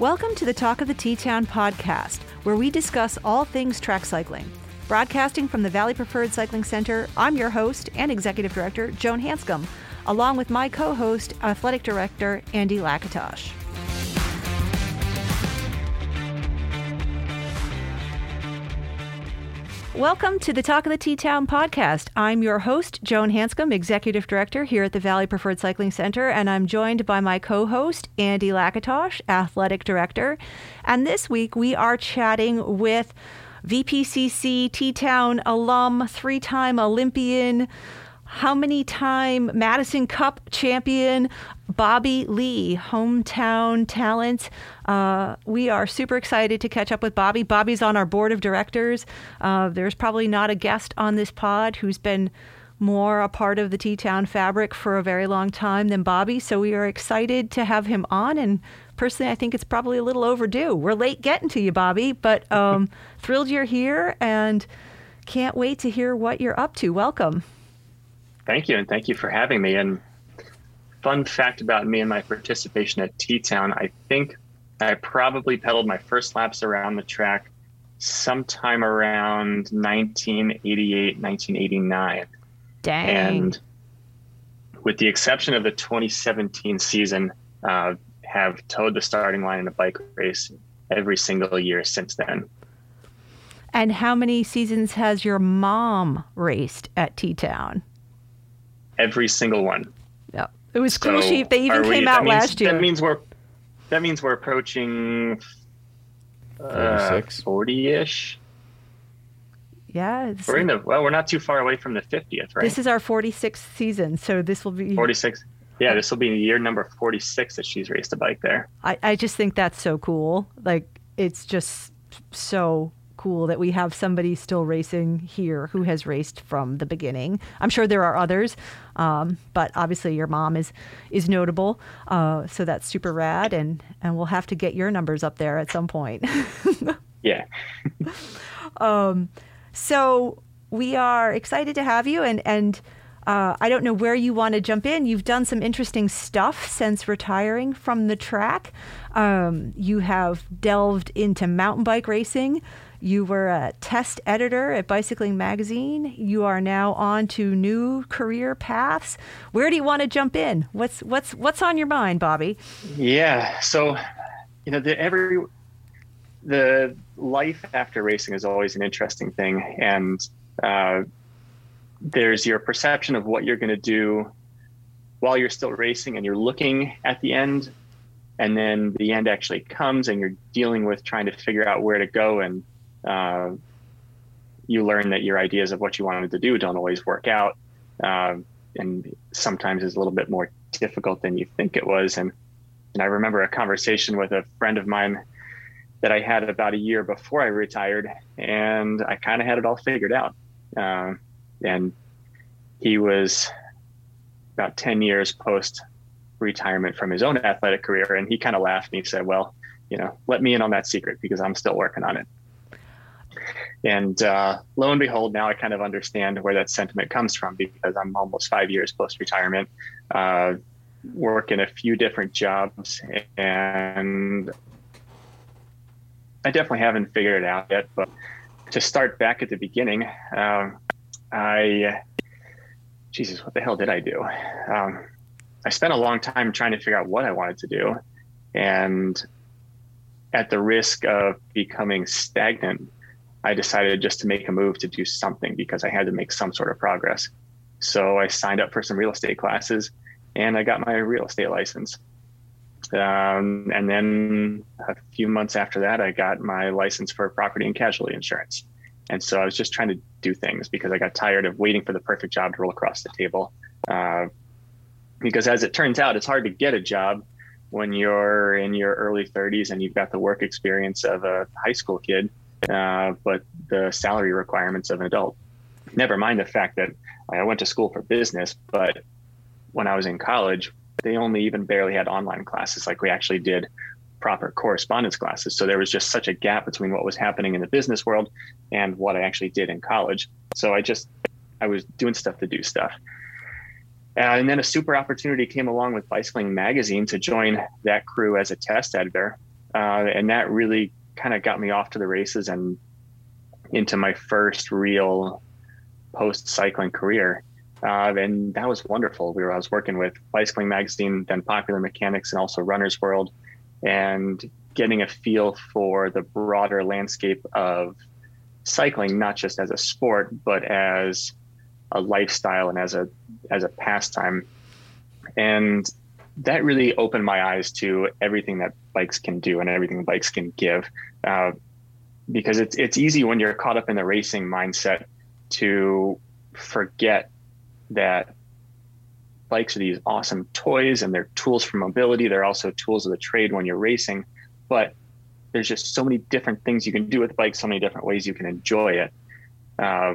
Welcome to the Talk of the T Town podcast, where we discuss all things track cycling. Broadcasting from the Valley Preferred Cycling Center, I'm your host and executive director, Joan Hanscom, along with my co host, athletic director, Andy Lakatosh. Welcome to the Talk of the T Town podcast. I'm your host, Joan Hanscom, Executive Director here at the Valley Preferred Cycling Center, and I'm joined by my co host, Andy Lakatosh, Athletic Director. And this week we are chatting with VPCC T Town alum, three time Olympian, how many time Madison Cup champion, Bobby Lea, hometown talent. Uh, we are super excited to catch up with Bobby. Bobby's on our board of directors. Uh, there's probably not a guest on this pod who's been more a part of the T Town fabric for a very long time than Bobby. So we are excited to have him on. And personally, I think it's probably a little overdue. We're late getting to you, Bobby, but um, thrilled you're here and can't wait to hear what you're up to. Welcome. Thank you, and thank you for having me. And fun fact about me and my participation at T Town, I think I probably pedaled my first laps around the track sometime around 1988, 1989. Dang. And with the exception of the 2017 season, uh, have towed the starting line in a bike race every single year since then. And how many seasons has your mom raced at T Town? Every single one. Yeah, it was so cool. She they even came we, out means, last year. That means we're that means we're approaching uh, 40-ish. Yeah, we're in the well. We're not too far away from the 50th, right? This is our 46th season, so this will be 46. Yeah, this will be year number 46 that she's raced a bike there. I, I just think that's so cool. Like, it's just so cool that we have somebody still racing here who has raced from the beginning. I'm sure there are others, um, but obviously your mom is is notable. Uh, so that's super rad, and and we'll have to get your numbers up there at some point. yeah. um, so we are excited to have you, and and. Uh, I don't know where you want to jump in. You've done some interesting stuff since retiring from the track. Um, you have delved into mountain bike racing. You were a test editor at Bicycling Magazine. You are now on to new career paths. Where do you want to jump in? What's what's what's on your mind, Bobby? Yeah, so you know, the every the life after racing is always an interesting thing, and uh, there's your perception of what you're going to do while you're still racing, and you're looking at the end, and then the end actually comes, and you're dealing with trying to figure out where to go and uh, you learn that your ideas of what you wanted to do don't always work out. Uh, and sometimes is a little bit more difficult than you think it was. And, and I remember a conversation with a friend of mine that I had about a year before I retired, and I kind of had it all figured out. Uh, and he was about 10 years post retirement from his own athletic career. And he kind of laughed and he said, Well, you know, let me in on that secret because I'm still working on it. And uh, lo and behold, now I kind of understand where that sentiment comes from because I'm almost five years post retirement, uh, work in a few different jobs, and I definitely haven't figured it out yet. But to start back at the beginning, um, I, Jesus, what the hell did I do? Um, I spent a long time trying to figure out what I wanted to do. And at the risk of becoming stagnant, I decided just to make a move to do something because I had to make some sort of progress. So I signed up for some real estate classes and I got my real estate license. Um, and then a few months after that, I got my license for property and casualty insurance. And so I was just trying to do things because I got tired of waiting for the perfect job to roll across the table. Uh, because as it turns out, it's hard to get a job when you're in your early 30s and you've got the work experience of a high school kid uh, but the salary requirements of an adult. Never mind the fact that I went to school for business, but when I was in college, they only even barely had online classes. Like we actually did proper correspondence classes. So there was just such a gap between what was happening in the business world and what I actually did in college. So I just, I was doing stuff to do stuff. Uh, and then a super opportunity came along with Bicycling Magazine to join that crew as a test editor. uh, and that really kind of got me off to the races and into my first real post cycling career. Uh, and that was wonderful. We were I was working with Bicycling Magazine, then Popular Mechanics, and also Runner's World, and getting a feel for the broader landscape of cycling, not just as a sport, but as a lifestyle and as a as a pastime. And that really opened my eyes to everything that bikes can do and everything bikes can give. Uh, because it's it's easy when you're caught up in the racing mindset to forget that bikes are these awesome toys and they're tools for mobility. They're also tools of the trade when you're racing, but there's just so many different things you can do with bikes, so many different ways you can enjoy it. Uh,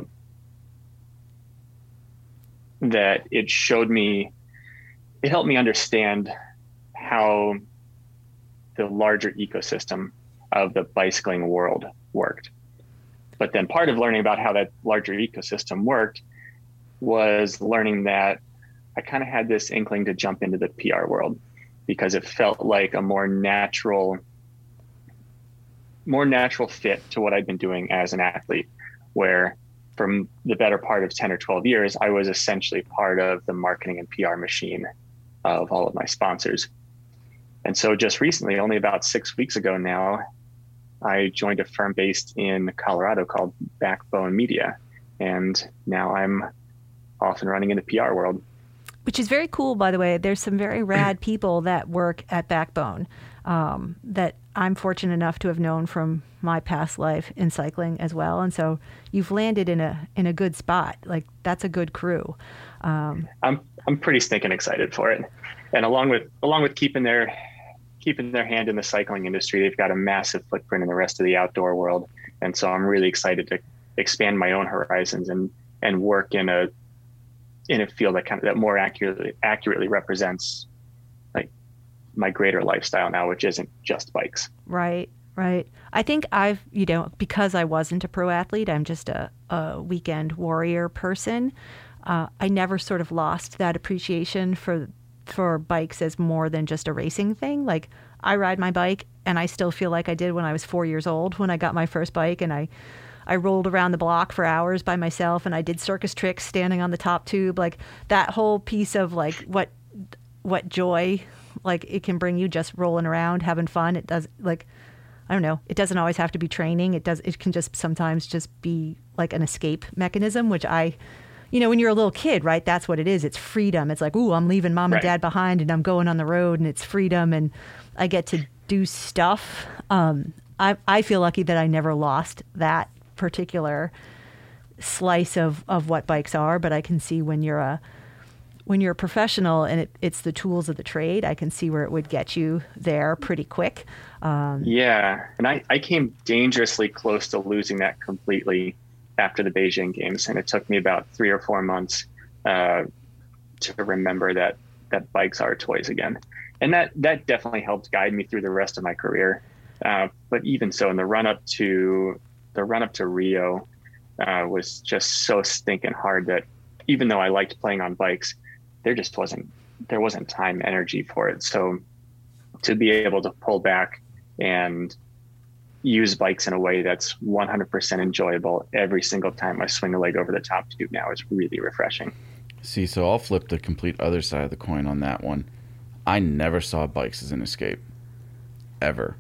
that it showed me, it helped me understand how the larger ecosystem of the bicycling world worked. But then part of learning about how that larger ecosystem worked was learning that I kind of had this inkling to jump into the PR world because it felt like a more natural more natural fit to what I'd been doing as an athlete where from the better part of 10 or 12 years I was essentially part of the marketing and PR machine of all of my sponsors. And so just recently, only about 6 weeks ago now, I joined a firm based in Colorado called Backbone Media and now I'm off and running in the PR world. Which is very cool, by the way. There's some very rad people that work at Backbone um, that I'm fortunate enough to have known from my past life in cycling as well. And so you've landed in a in a good spot. Like that's a good crew. Um, I'm I'm pretty stinking excited for it. And along with along with keeping their keeping their hand in the cycling industry, they've got a massive footprint in the rest of the outdoor world. And so I'm really excited to expand my own horizons and and work in a in a field that kind of that more accurately accurately represents like my greater lifestyle now, which isn't just bikes. Right, right. I think I've you know because I wasn't a pro athlete, I'm just a, a weekend warrior person. Uh, I never sort of lost that appreciation for for bikes as more than just a racing thing. Like I ride my bike and I still feel like I did when I was four years old when I got my first bike and I I rolled around the block for hours by myself and I did circus tricks standing on the top tube. Like that whole piece of like what what joy like it can bring you just rolling around, having fun. It does like I don't know. It doesn't always have to be training. It does it can just sometimes just be like an escape mechanism, which I you know, when you're a little kid, right? That's what it is. It's freedom. It's like, ooh, I'm leaving mom and dad behind and I'm going on the road and it's freedom and I get to do stuff. Um, I, I feel lucky that I never lost that particular slice of, of what bikes are, but I can see when you're a when you're a professional and it, it's the tools of the trade, I can see where it would get you there pretty quick. Um, yeah, and I, I came dangerously close to losing that completely after the Beijing Games, and it took me about three or four months uh, to remember that that bikes are toys again, and that that definitely helped guide me through the rest of my career. Uh, but even so, in the run up to the run up to Rio uh, was just so stinking hard that even though I liked playing on bikes, there just wasn't there wasn't time energy for it. So to be able to pull back and use bikes in a way that's 100% enjoyable every single time I swing a leg over the top tube now is really refreshing. See, so I'll flip the complete other side of the coin on that one. I never saw bikes as an escape, ever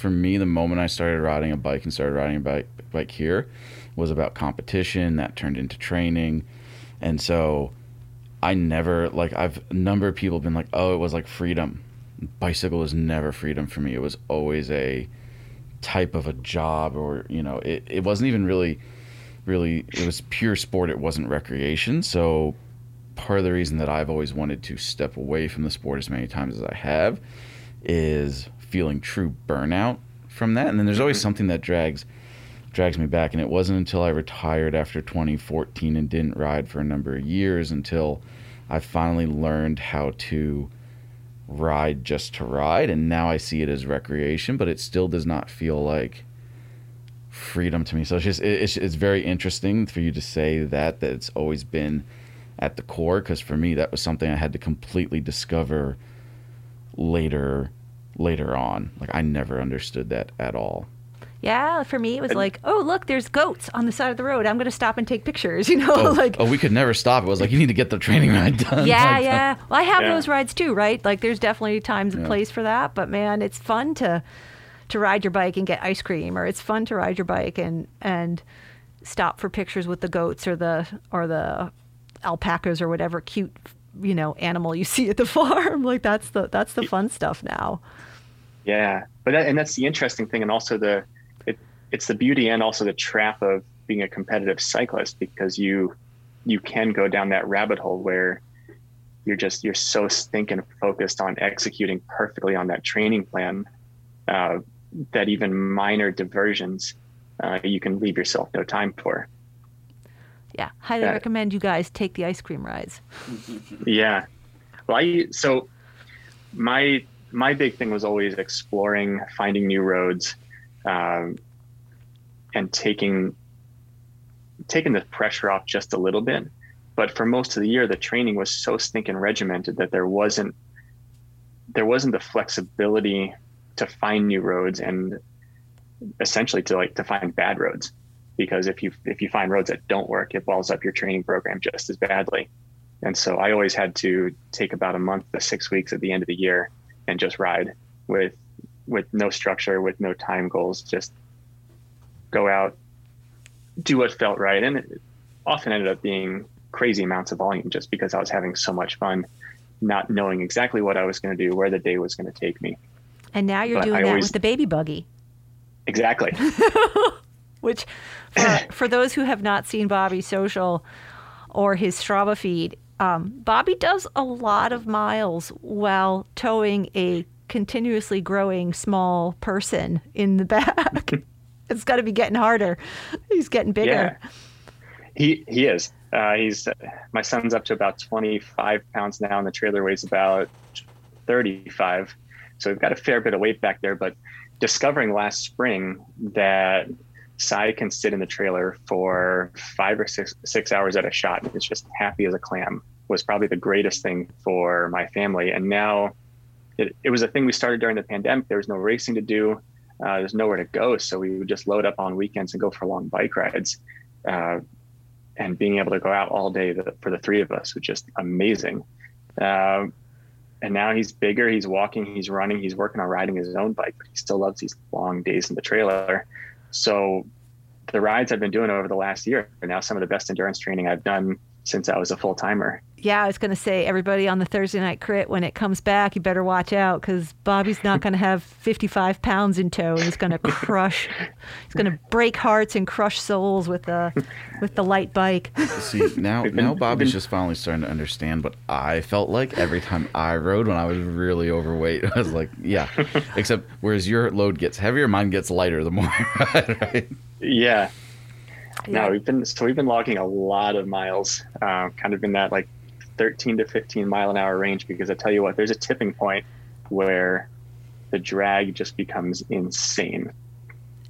for me, the moment I started riding a bike and started riding a bike, bike here was about competition that turned into training. And so I never, like, I've, a number of people been like, oh, it was like freedom. Bicycle was never freedom for me. It was always a type of a job, or, you know, it, it wasn't even really, really, it was pure sport. It wasn't recreation. So part of the reason that I've always wanted to step away from the sport as many times as I have is feeling true burnout from that. And then there's always mm-hmm. something that drags drags me back. And it wasn't until I retired after 2014 and didn't ride for a number of years until I finally learned how to ride just to ride. And now I see it as recreation, but it still does not feel like freedom to me. So it's just it's it's very interesting for you to say that that it's always been at the core because for me that was something I had to completely discover later later on. Like I never understood that at all. Yeah, for me it was like, oh look, there's goats on the side of the road. I'm gonna stop and take pictures. You know, Oh, like oh, we could never stop. It was like you need to get the training ride done. yeah, Like, yeah. Well, I have Yeah. those rides too, right? Like there's definitely times and Yeah. place for that. But man, it's fun to to ride your bike and get ice cream, or it's fun to ride your bike and and stop for pictures with the goats or the or the alpacas or whatever cute you know animal you see at the farm. Like that's the that's the fun stuff now. Yeah, but that, and that's the interesting thing, and also the it's the beauty and also the trap of being a competitive cyclist because you you can go down that rabbit hole where you're just you're so stinking focused on executing perfectly on that training plan uh, that even minor diversions uh, you can leave yourself no time for. Yeah, highly Yeah. recommend you guys take the ice cream rides. Yeah. Well, I so my my big thing was always exploring, finding new roads, um, and taking taking the pressure off just a little bit. But for most of the year, the training was so stinking regimented that there wasn't there wasn't the flexibility to find new roads and essentially to like to find bad roads because if you if you find roads that don't work it balls up your training program just as badly and so I always had to take about a month to six weeks at the end of the year and just ride with with no structure, with no time goals, just go out, do what felt right. And it often ended up being crazy amounts of volume just because I was having so much fun, not knowing exactly what I was going to do, where the day was going to take me. And now you're But doing I that always- with the baby buggy. Exactly. Which, for, for those who have not seen Bobby's social or his Strava feed, um, Bobby does a lot of miles while towing a continuously growing small person in the back. it's got to be getting harder. He's getting bigger. Yeah. He he is. Uh, he's my son's up to about 25 pounds now, and the trailer weighs about 35. So we've got a fair bit of weight back there. But discovering last spring that Sai can sit in the trailer for five or six six hours at a shot, and is just happy as a clam, was probably the greatest thing for my family. And now, it, it was a thing we started during the pandemic. There was no racing to do. Uh, there's nowhere to go, so we would just load up on weekends and go for long bike rides. Uh, and being able to go out all day for the three of us was just amazing. Um, and now he's bigger. He's walking. He's running. He's working on riding his own bike, but he still loves these long days in the trailer. So the rides I've been doing over the last year are now some of the best endurance training I've done since I was a full timer. Yeah, I was going to say, everybody on the Thursday night crit, when it comes back, you better watch out because Bobby's not going to have 55 pounds in tow. He's going to crush, he's going to break hearts and crush souls with the, with the light bike. See now, We've now we've Bobby's been- just finally starting to understand what I felt like every time I rode when I was really overweight. I was like, yeah. Except whereas your load gets heavier, mine gets lighter the more I ride. Right? Yeah. Yeah. No, we've been so we've been logging a lot of miles, uh, kind of in that like 13 to 15 mile an hour range. Because I tell you what, there's a tipping point where the drag just becomes insane.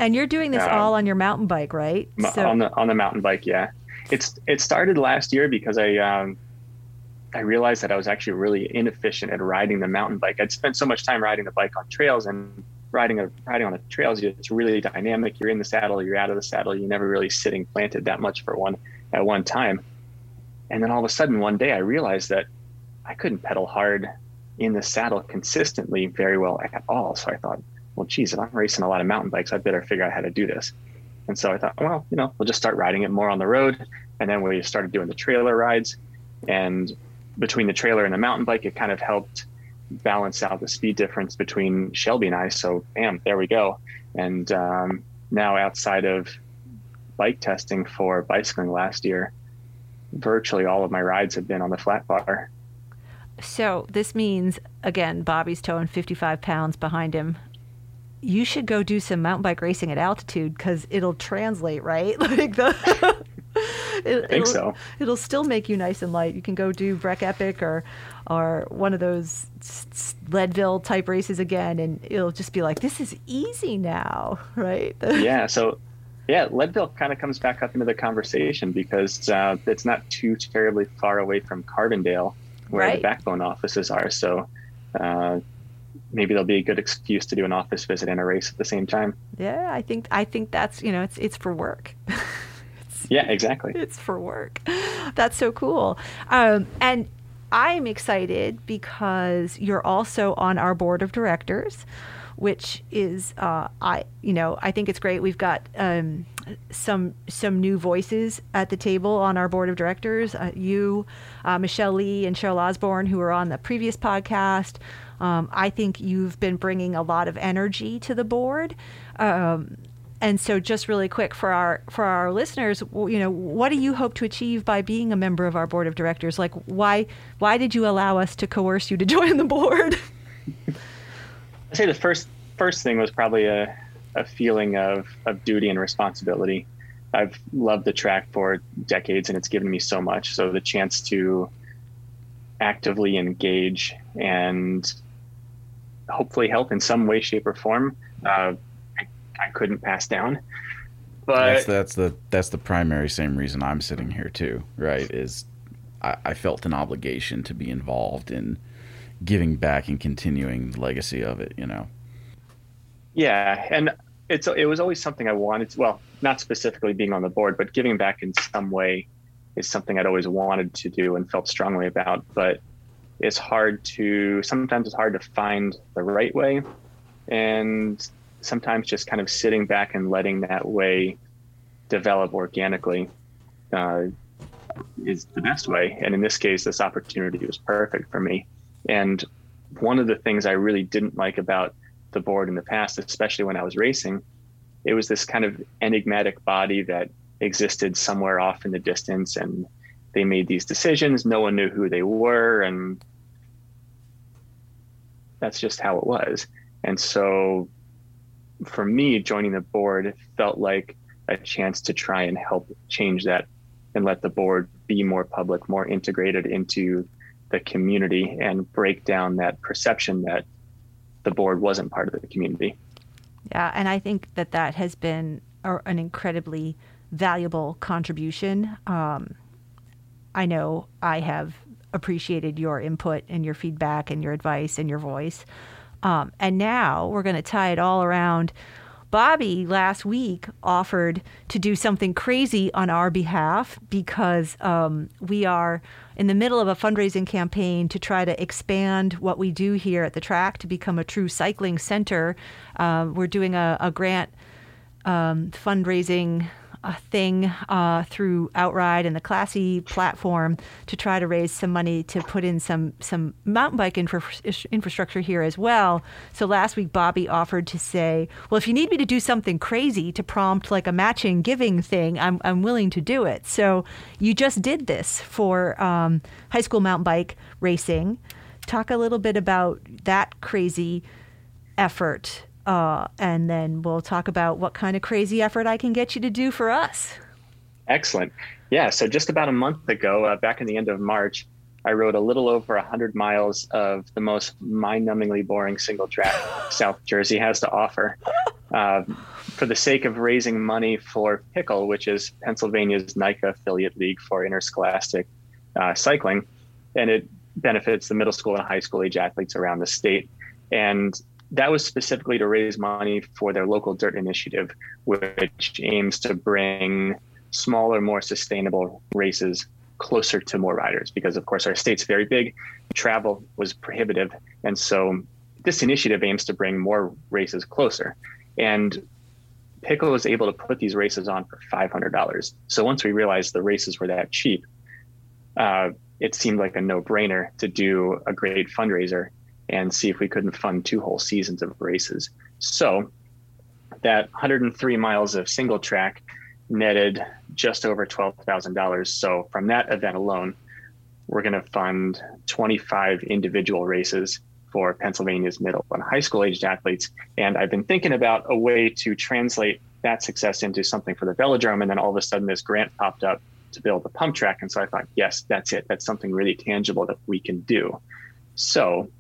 And you're doing this Um, all on your mountain bike, right? M- on the on the mountain bike yeah it's it started last year because i um i realized that i was actually really inefficient at riding the mountain bike i'd spent so much time riding the bike on trails and riding a riding on the trails it's really dynamic you're in the saddle you're out of the saddle you're never really sitting planted that much for one at one time and then all of a sudden one day i realized that i couldn't pedal hard in the saddle consistently very well at all so i thought well geez if i'm racing a lot of mountain bikes i better figure out how to do this and so I thought, well, you know, we'll just start riding it more on the road. And then we started doing the trailer rides. And between the trailer and the mountain bike, it kind of helped balance out the speed difference between Shelby and I. So, bam, there we go. And um, now, outside of bike testing for bicycling last year, virtually all of my rides have been on the flat bar. So this means, again, Bobby's towing 55 pounds behind him. You should go do some mountain bike racing at altitude because it'll translate, right? Like the. It, I think it'll, so. It'll still make you nice and light. You can go do Breck Epic or, or one of those Leadville type races again, and it'll just be like, this is easy now, right? yeah. So, yeah, Leadville kind of comes back up into the conversation because uh, it's not too terribly far away from Carbondale, where Right. the backbone offices are. So, uh, maybe there'll be a good excuse to do an office visit and a race at the same time. Yeah, I think I think that's you know it's it's for work. yeah, exactly. It's for work. That's so cool. Um, and I'm excited because you're also on our board of directors, which is uh, I you know I think it's great. We've got um, some some new voices at the table on our board of directors. Uh, you, uh, Michelle Lee, and Cheryl Osborne, who were on the previous podcast. Um, I think you've been bringing a lot of energy to the board. Um, and so, just really quick for our for our listeners, you know, what do you hope to achieve by being a member of our board of directors? Like, why why did you allow us to coerce you to join the board? I'd say the first first thing was probably a, a feeling of of duty and responsibility. I've loved the track for decades, and it's given me so much. So the chance to actively engage and hopefully help in some way, shape, or form. Uh, I couldn't pass down. But that's, that's the that's the primary same reason I'm sitting here too, right? Is I, I felt an obligation to be involved in giving back and continuing the legacy of it, you know. Yeah, and it's it was always something I wanted. To, well, not specifically being on the board, but giving back in some way is something I'd always wanted to do and felt strongly about. But it's hard to sometimes it's hard to find the right way, and sometimes just kind of sitting back and letting that way develop organically uh, is the best way. And in this case, this opportunity was perfect for me. And one of the things I really didn't like about the board in the past, especially when I was racing, it was this kind of enigmatic body that existed somewhere off in the distance and they made these decisions. No one knew who they were. And that's just how it was. And so for me, joining the board felt like a chance to try and help change that and let the board be more public, more integrated into the community and break down that perception that the board wasn't part of the community. Yeah, and I think that that has been an incredibly valuable contribution. Um, I know I have appreciated your input and your feedback and your advice and your voice. Um, and now we're going to tie it all around. Bobby last week offered to do something crazy on our behalf because um, we are in the middle of a fundraising campaign to try to expand what we do here at the track to become a true cycling center. Um, we're doing a, a grant um, fundraising a thing uh, through Outride and the Classy platform to try to raise some money to put in some some mountain bike infra- infrastructure here as well. So last week, Bobby offered to say, "Well, if you need me to do something crazy to prompt like a matching giving thing, I'm I'm willing to do it." So you just did this for um, high school mountain bike racing. Talk a little bit about that crazy effort uh, and then we'll talk about what kind of crazy effort I can get you to do for us. Excellent. Yeah. So just about a month ago, uh, back in the end of March, I rode a little over 100 miles of the most mind numbingly boring single track South Jersey has to offer. Uh, for the sake of raising money for PICL, which is Pennsylvania's NICA affiliate league for interscholastic uh, cycling, and it benefits the middle school and high school age athletes around the state. And that was specifically to raise money for their local dirt initiative, which aims to bring smaller, more sustainable races closer to more riders. Because, of course, our state's very big, travel was prohibitive. And so this initiative aims to bring more races closer. And PICL was able to put these races on for $500. So once we realized the races were that cheap, uh, it seemed like a no brainer to do a great fundraiser and see if we couldn't fund two whole seasons of races. So that 103 miles of single track netted just over $12,000. So from that event alone, we're going to fund 25 individual races for Pennsylvania's middle and high school aged athletes. And I've been thinking about a way to translate that success into something for the velodrome. And then all of a sudden, this grant popped up to build a pump track. And so I thought, yes, that's it. That's something really tangible that we can do. So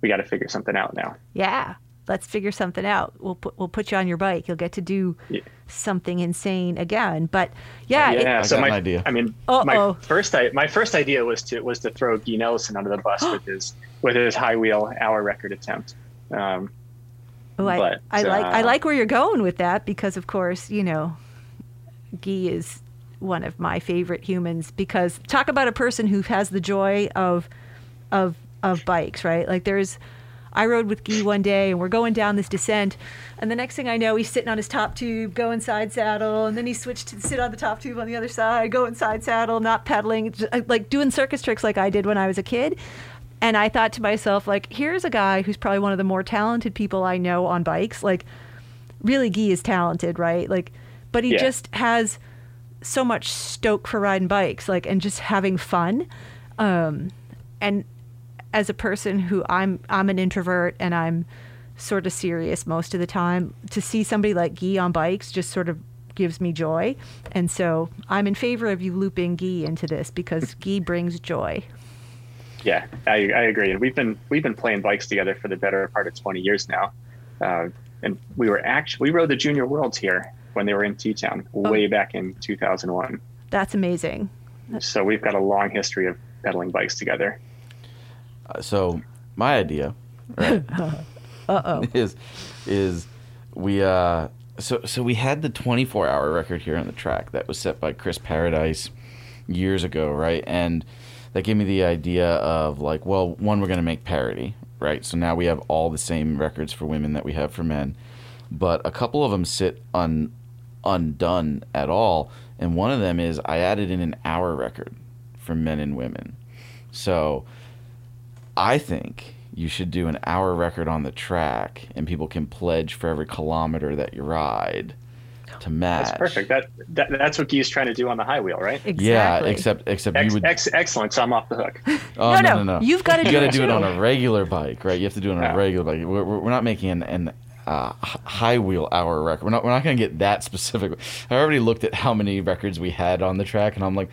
we got to figure something out now. Yeah. let's figure something out. We'll put we'll put you on your bike. You'll get to do Yeah. something insane again. But yeah, it- yeah. I so got my an idea. I mean, Uh-oh. my first I, my first idea was to was to throw Guy Nelson under the bus with his with his high wheel hour record attempt. Um, Oh, I, But, I like I uh, like where you're going with that because, of course, you know, Guy is one of my favorite humans. Because talk about a person who has the joy of of of bikes, right? Like there's, I rode with Guy one day and we're going down this descent, and the next thing I know, he's sitting on his top tube, going side saddle, and then he switched to sit on the top tube on the other side, going side saddle, not pedaling, uh, like doing circus tricks like I did when I was a kid. And I thought to myself, like, here's a guy who's probably one of the more talented people I know on bikes. Like, really, Guy is talented, right? Like, but he Yeah. just has so much stoke for riding bikes, like, and just having fun. Um, and as a person who I'm, I'm an introvert and I'm sort of serious most of the time. To see somebody like Guy on bikes just sort of gives me joy. And so I'm in favor of you looping Guy into this because Guy brings joy. yeah, I, I agree. And we've been we've been playing bikes together for the better part of 20 years now. Uh, and we were actually we rode the Junior Worlds here when they were in T Town way back in 2001. That's amazing. So we've got a long history of pedaling bikes together. Uh, so my idea, right, Uh oh. is is we uh so so we had the 24 hour record here on the track that was set by Chris Paradise years ago, right? And that gave me the idea of like, well, one we're going to make parody, right? So now we have all the same records for women that we have for men, but a couple of them sit un undone at all, and one of them is I added in an hour record for men and women. So I think you should do an hour record on the track, and people can pledge for every kilometer that you ride to match. That's perfect. That, that that's what Guy's trying to do on the high wheel, right? Exactly. Yeah, except except Ex, you would. ex, excellent. So I'm off the hook. oh, No, no, no, no, no. you've gotta you do gotta it do it on a regular bike, right? You have to do it on Yeah. a regular bike. We're, we're we're not making an, an uh, high wheel hour record. We're not we're not gonna get that specific. I already looked at how many records we had on the track, and I'm like.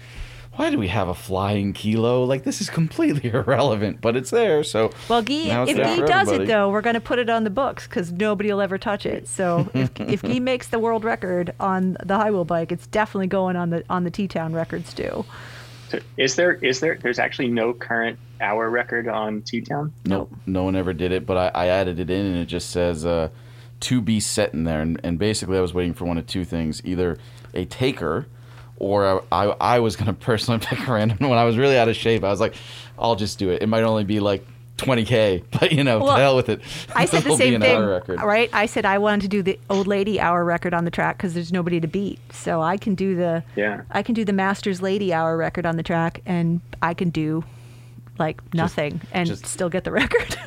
Why do we have a flying kilo? Like this is completely irrelevant, but it's there. So Well, Guy, if there Guy for does it though, we're going to put it on the books because nobody will ever touch it. So if, if Guy makes the world record on the high wheel bike, it's definitely going on the on the T Town records too. So is there is there there's actually no current hour record on T Town? Nope, no one ever did it, but I, I added it in and it just says uh, to be set in there. And, and basically, I was waiting for one of two things either a taker or I, I, I was going to personally pick a random. When I was really out of shape, I was like, I'll just do it. It might only be like 20K, but you know, Well, to hell with it. I said the same thing, record. right? I said I wanted to do the old lady hour record on the track because there's nobody to beat. So I can do the Yeah. I can do the Masters lady hour record on the track, and I can do like nothing and just- still get the record.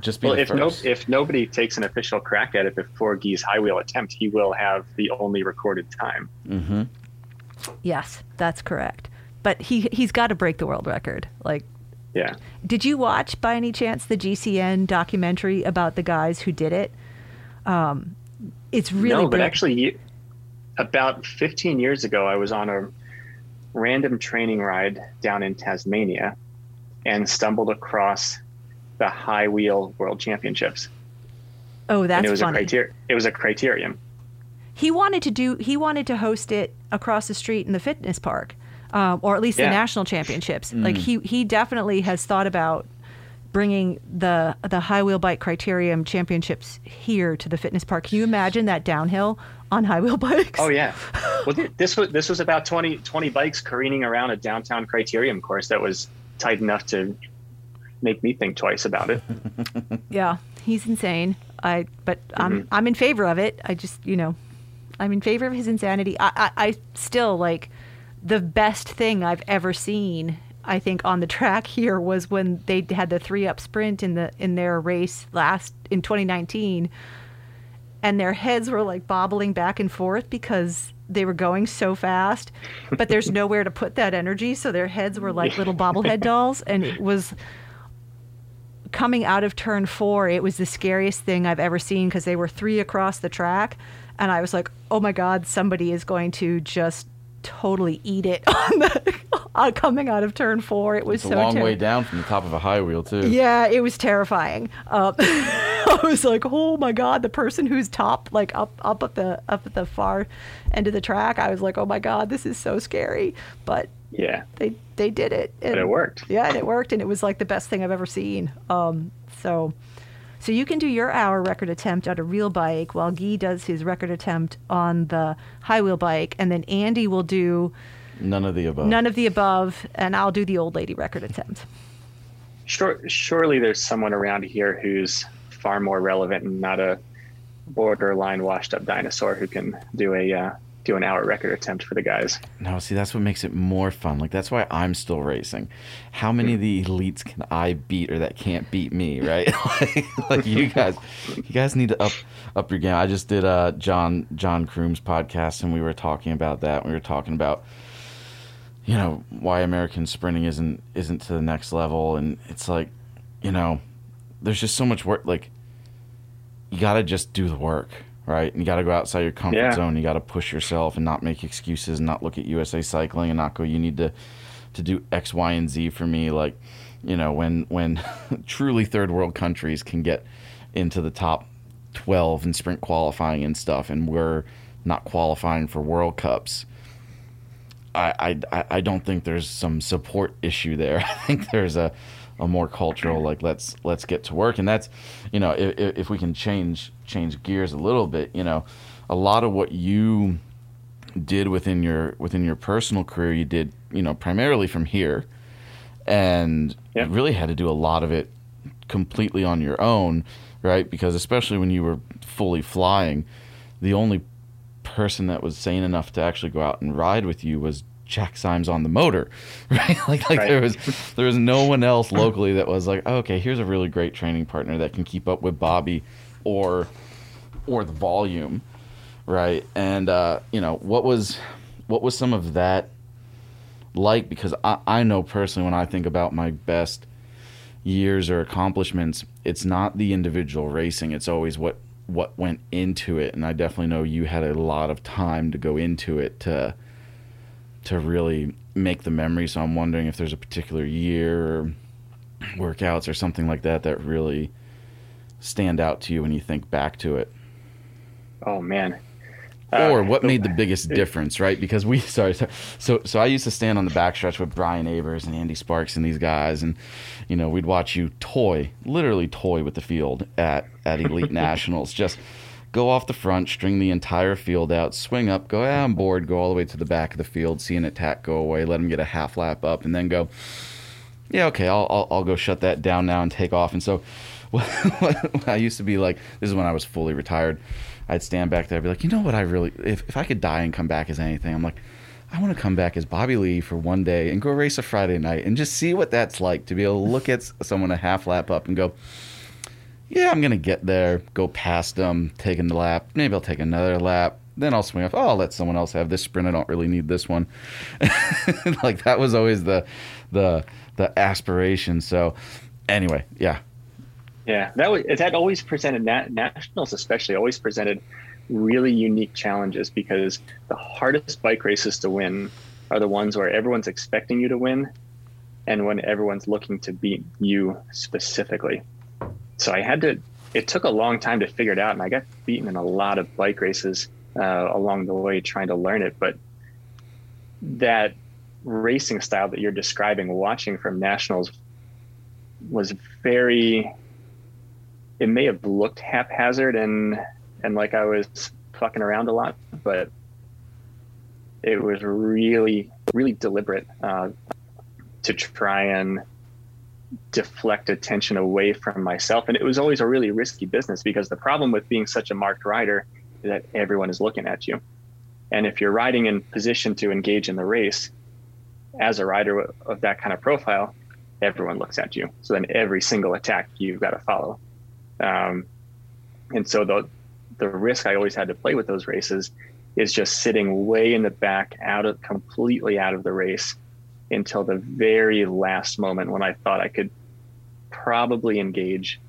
Just be Well, if no if nobody takes an official crack at it before Guy's high wheel attempt, he will have the only recorded time. hmm yes, that's correct. But he he's got to break the world record. Like, Yeah. did you watch by any chance the GCN documentary about the guys who did it? Um, it's really no, but brilliant. actually, about 15 years ago, I was on a random training ride down in Tasmania and stumbled across the high wheel world championships. oh, and that's it was funny. a criteria. It was a criterium. He wanted to do he wanted to host it across the street in the fitness park um, or at least the national championships. Like he he definitely has thought about bringing the the high wheel bike criterium championships here to the fitness park. Can you imagine that downhill on high wheel bikes? Oh yeah. Well, this was this was about 20, 20 bikes careening around a downtown criterium course that was tight enough to make me think twice about it. yeah he's insane. I but i'm Mhm. i'm in favor of it. I just you know i'm in favor of his insanity. I i, I still like the best thing i've ever seen i think on the track here was when they had the three up sprint in the in their race last in 2019 and their heads were like bobbling back and forth because they were going so fast but there's nowhere to put that energy. So their heads were like little bobblehead dolls and it was coming out of turn four, it was the scariest thing I've ever seen because they were three across the track. And I was like, oh my God, somebody is going to just totally eat it on the, uh, coming out of turn four. It was It's a so long ter- way down from the top of a high wheel, too. Yeah, it was terrifying. Uh, I was like, oh my god, the person who's top, like up up at the up at the far end of the track. I was like, oh my god, this is so scary. But yeah, they they did it. And, but it worked. Yeah, and it worked, and it was like the best thing I've ever seen. Um, so. So you can do your hour record attempt on a real bike while Guy does his record attempt on the high wheel bike, and then Andy will do none of the above. None of the above, and I'll do the old lady record attempt. Sure, surely there's someone around here who's far more relevant and not a borderline washed up dinosaur who can do a uh, do an hour record attempt for the guys. No, see, that's what makes it more fun. Like that's why I'm still racing. How many of the elites can I beat or that can't beat me, right? like, like, you guys, you guys need to up up your game. I just did uh John John Croom's podcast and we were talking about that. We were talking about you know why American sprinting isn't isn't to the next level, and it's like, you know, there's just so much work. Like, you got to just do the work right? And you got to go outside your comfort yeah. zone. You got to push yourself and not make excuses and not look at USA Cycling and not go, you need to, to do X, Y, and Z for me. Like, you know, when, when truly third world countries can get into the top 12 in sprint qualifying and stuff, and we're not qualifying for World Cups. I, I, I don't think there's some support issue there. I think there's a, a more cultural like let's let's get to work. And that's you know if, if we can change change gears a little bit you know a lot of what you did within your within your personal career you did you know primarily from here. And yep. you really had to do a lot of it completely on your own right? Because especially when you were fully flying the only person that was sane enough to actually go out and ride with you was Jack Simes on the motor, right? like like right. there was there was no one else locally that was like, oh, okay, here's a really great training partner that can keep up with Bobby, or or the volume, right? And uh, you know what was what was some of that like? Because I, I know personally when I think about my best years or accomplishments, it's not the individual racing; it's always what what went into it. And I definitely know you had a lot of time to go into it to to really make the memory. So I'm wondering if there's a particular year or workouts or something like that that really stand out to you when you think back to it. Oh man. Uh, or what made the biggest difference, right? Because we sorry, so so I used to stand on the backstretch with Brian Abers and Andy Sparks and these guys, and you know we'd watch you toy, literally toy with the field at at Elite Nationals, just go off the front, string the entire field out, swing up, go on board, go all the way to the back of the field, see an attack go away, let them get a half lap up, and then go, yeah, okay, I'll, I'll, I'll go shut that down now and take off. And so I used to be like, this is when I was fully retired. I'd stand back there and be like, you know what, I really, if, if I could die and come back as anything, I'm like, I want to come back as Bobby Lea for one day and go race a Friday night and just see what that's like to be able to look at someone a half lap up and go, yeah, I'm gonna get there, go past them, take a lap. Maybe I'll take another lap. Then I'll swing off. Oh, I'll let someone else have this sprint. I don't really need this one. like that was always the the the aspiration. So anyway, yeah. Yeah, that was that always presented nat- nationals, especially always presented really unique challenges because the hardest bike races to win are the ones where everyone's expecting you to win, and when everyone's looking to beat you specifically so I had to. It took a long time to figure it out, and I got beaten in a lot of bike races uh, along the way trying to learn it. But that racing style that you're describing, watching from nationals, was very. It may have looked haphazard and and like I was fucking around a lot, but it was really really deliberate uh, to try and deflect attention away from myself. And it was always a really risky business because the problem with being such a marked rider is that everyone is looking at you. And if you're riding in position to engage in the race as a rider of that kind of profile, everyone looks at you. So then every single attack you've got to follow. Um, and so the the risk I always had to play with those races is just sitting way in the back, out of completely out of the race, until the very last moment when I thought I could probably engage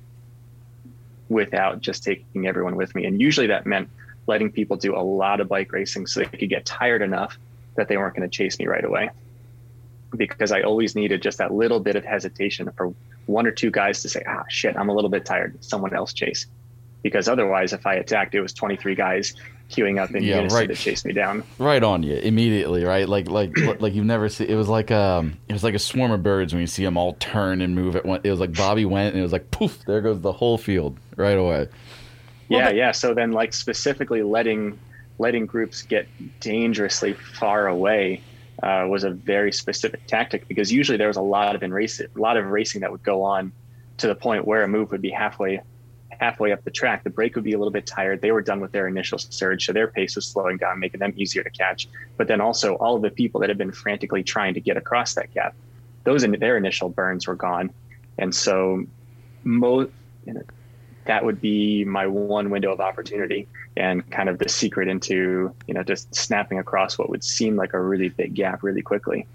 without just taking everyone with me. And usually that meant letting people do a lot of bike racing so they could get tired enough that they weren't going to chase me right away. Because I always needed just that little bit of hesitation for one or two guys to say, ah, shit, I'm a little bit tired. Someone else chase. because otherwise, if I attacked, it was 23 guys queuing up in Yeah, unison right. to chase me down. right on you immediately, right? Like like like you've never seen. It was like um, it was like a swarm of birds when you see them all turn and move at one. It was like Bobby went and it was like poof, there goes the whole field right away. Well, yeah, but- yeah. So then, like specifically letting letting groups get dangerously far away uh, was a very specific tactic because usually there was a lot of in race, a lot of racing that would go on to the point where a move would be halfway halfway up the track. The break would be a little bit tired. They were done with their initial surge, so their pace was slowing down, making them easier to catch. But then also all of the people that had been frantically trying to get across that gap, those in their initial burns were gone, and so most that would be my one window of opportunity and kind of the secret into you know just snapping across what would seem like a really big gap really quickly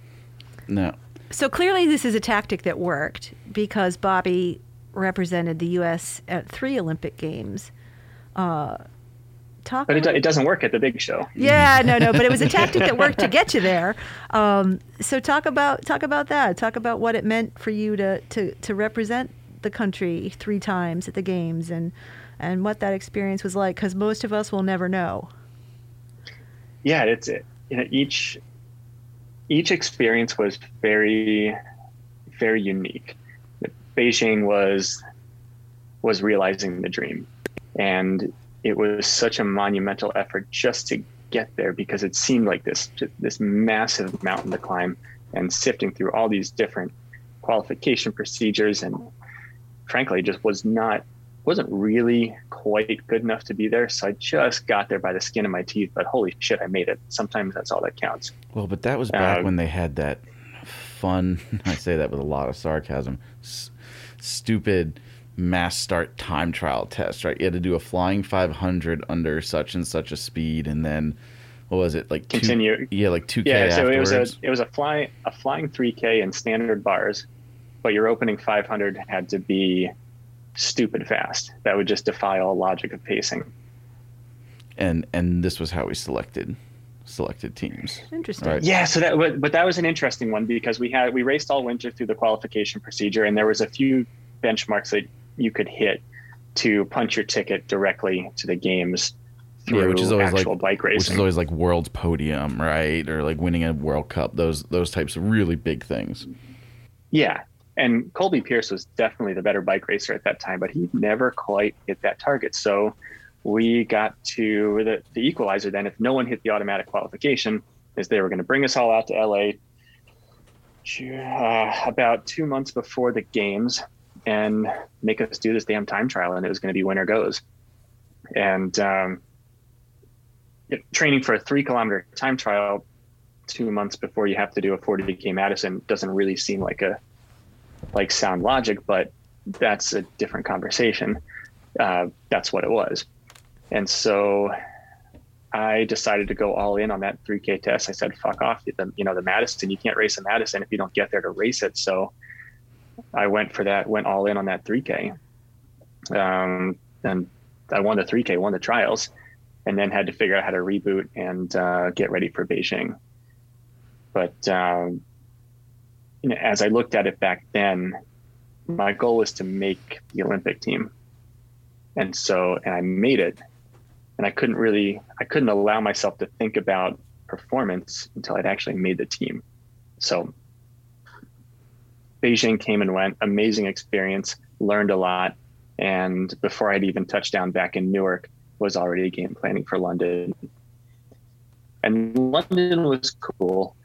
No, So clearly, this is a tactic that worked because Bobby represented the U.S. at three Olympic Games. Uh, talk. but it, it doesn't work at the big show yeah, no, no, but it was a tactic that worked to get you there. Um, so talk about talk about that. Talk about what it meant for you to to to represent the country three times at the games and and what that experience was like. Because most of us will never know. yeah it's it you know each each experience was very very unique beijing was was realizing the dream and it was such a monumental effort just to get there because it seemed like this this massive mountain to climb and sifting through all these different qualification procedures and frankly just was not wasn't really quite good enough to be there so i just got there by the skin of my teeth but holy shit i made it sometimes that's all that counts well, but that was back Uh, when they had that fun. I say that with a lot of sarcasm. S- stupid mass start time trial test, right? You had to do a flying 500 under such and such a speed, and then what was it like? two- Continue. yeah, like two k yeah so it was a it was a fly a flying 3k in standard bars but your opening 500 had to be stupid fast that would just defy all logic of pacing and and this was how we selected selected teams. Interesting. Right. Yeah, so that but, but that was an interesting one because we had we raced all winter through the qualification procedure and there was a few benchmarks that you could hit to punch your ticket directly to the games through Yeah, which is always actual like bike racing, which is always like world podium, right? Or like winning a World Cup. Those those types of really big things. yeah. And Colby Pearce was definitely the better bike racer at that time, but he never quite hit that target. So we got to the, the equalizer then. If no one hit the automatic qualification, is they were going to bring us all out to LA uh, about two months before the games and make us do this damn time trial, and it was going to be winner goes. And um, training for a three kilometer time trial two months before you have to do a 40k Madison doesn't really seem like a like sound logic, but that's a different conversation. Uh, that's what it was. And so I decided to go all in on that 3K test. I said, fuck off. The, you know, the Madison, you can't race a Madison if you don't get there to race it. So I went for that, went all in on that 3K. Um, and I won the 3K, won the trials, and then had to figure out how to reboot and uh, get ready for Beijing. But um, you know, as I looked at it back then, my goal was to make the Olympic team. And so, and I made it. And I couldn't really, I couldn't allow myself to think about performance until I'd actually made the team. So Beijing came and went, amazing experience, learned a lot. And before I'd even touched down back in Newark, was already game planning for London. And London was cool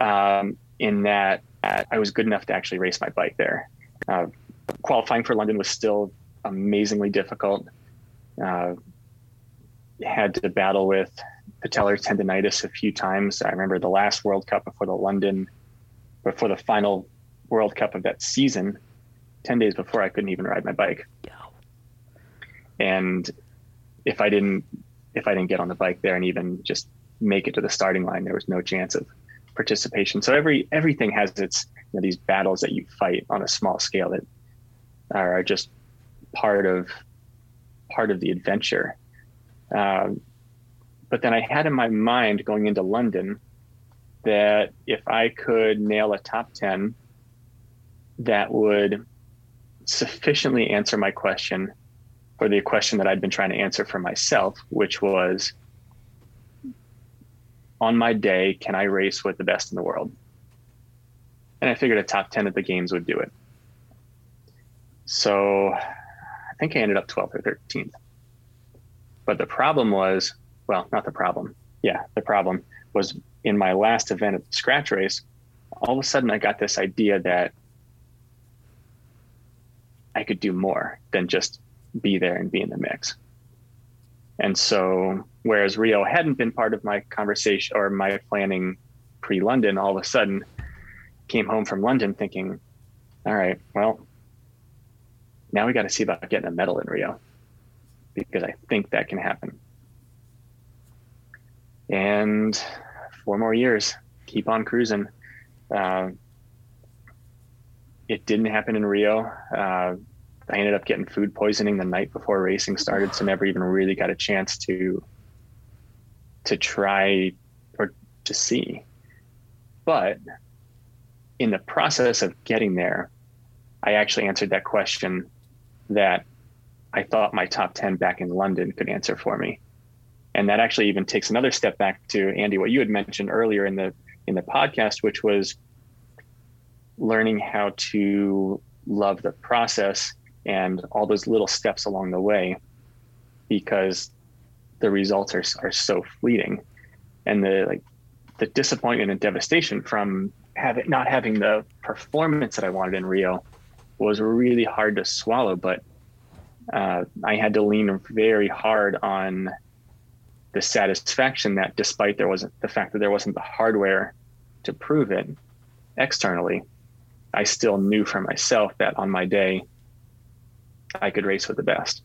um, in that I was good enough to actually race my bike there. Uh, qualifying for London was still amazingly difficult. Uh, had to battle with patellar tendonitis a few times. I remember the last World Cup before the London, before the final World Cup of that season, 10 days before I couldn't even ride my bike. And if I didn't, if I didn't get on the bike there and even just make it to the starting line, there was no chance of participation. So every, everything has its, you know, these battles that you fight on a small scale that are just part of, part of the adventure. Um, but then I had in my mind going into London that if I could nail a top 10, that would sufficiently answer my question or the question that I'd been trying to answer for myself, which was on my day, can I race with the best in the world? And I figured a top 10 at the games would do it. So I think I ended up 12th or 13th. But the problem was, well, not the problem. Yeah, the problem was in my last event at the scratch race, all of a sudden I got this idea that I could do more than just be there and be in the mix. And so, whereas Rio hadn't been part of my conversation or my planning pre London, all of a sudden came home from London thinking, all right, well, now we got to see about getting a medal in Rio because I think that can happen. And four more years, keep on cruising. Uh, it didn't happen in Rio. Uh, I ended up getting food poisoning the night before racing started, so never even really got a chance to to try or to see. But in the process of getting there, I actually answered that question that I thought my top 10 back in London could answer for me. And that actually even takes another step back to Andy, what you had mentioned earlier in the in the podcast, which was learning how to love the process and all those little steps along the way because the results are, are so fleeting and the like the disappointment and devastation from having not having the performance that I wanted in Rio was really hard to swallow but uh, I had to lean very hard on the satisfaction that despite there wasn't the fact that there wasn't the hardware to prove it externally I still knew for myself that on my day I could race with the best.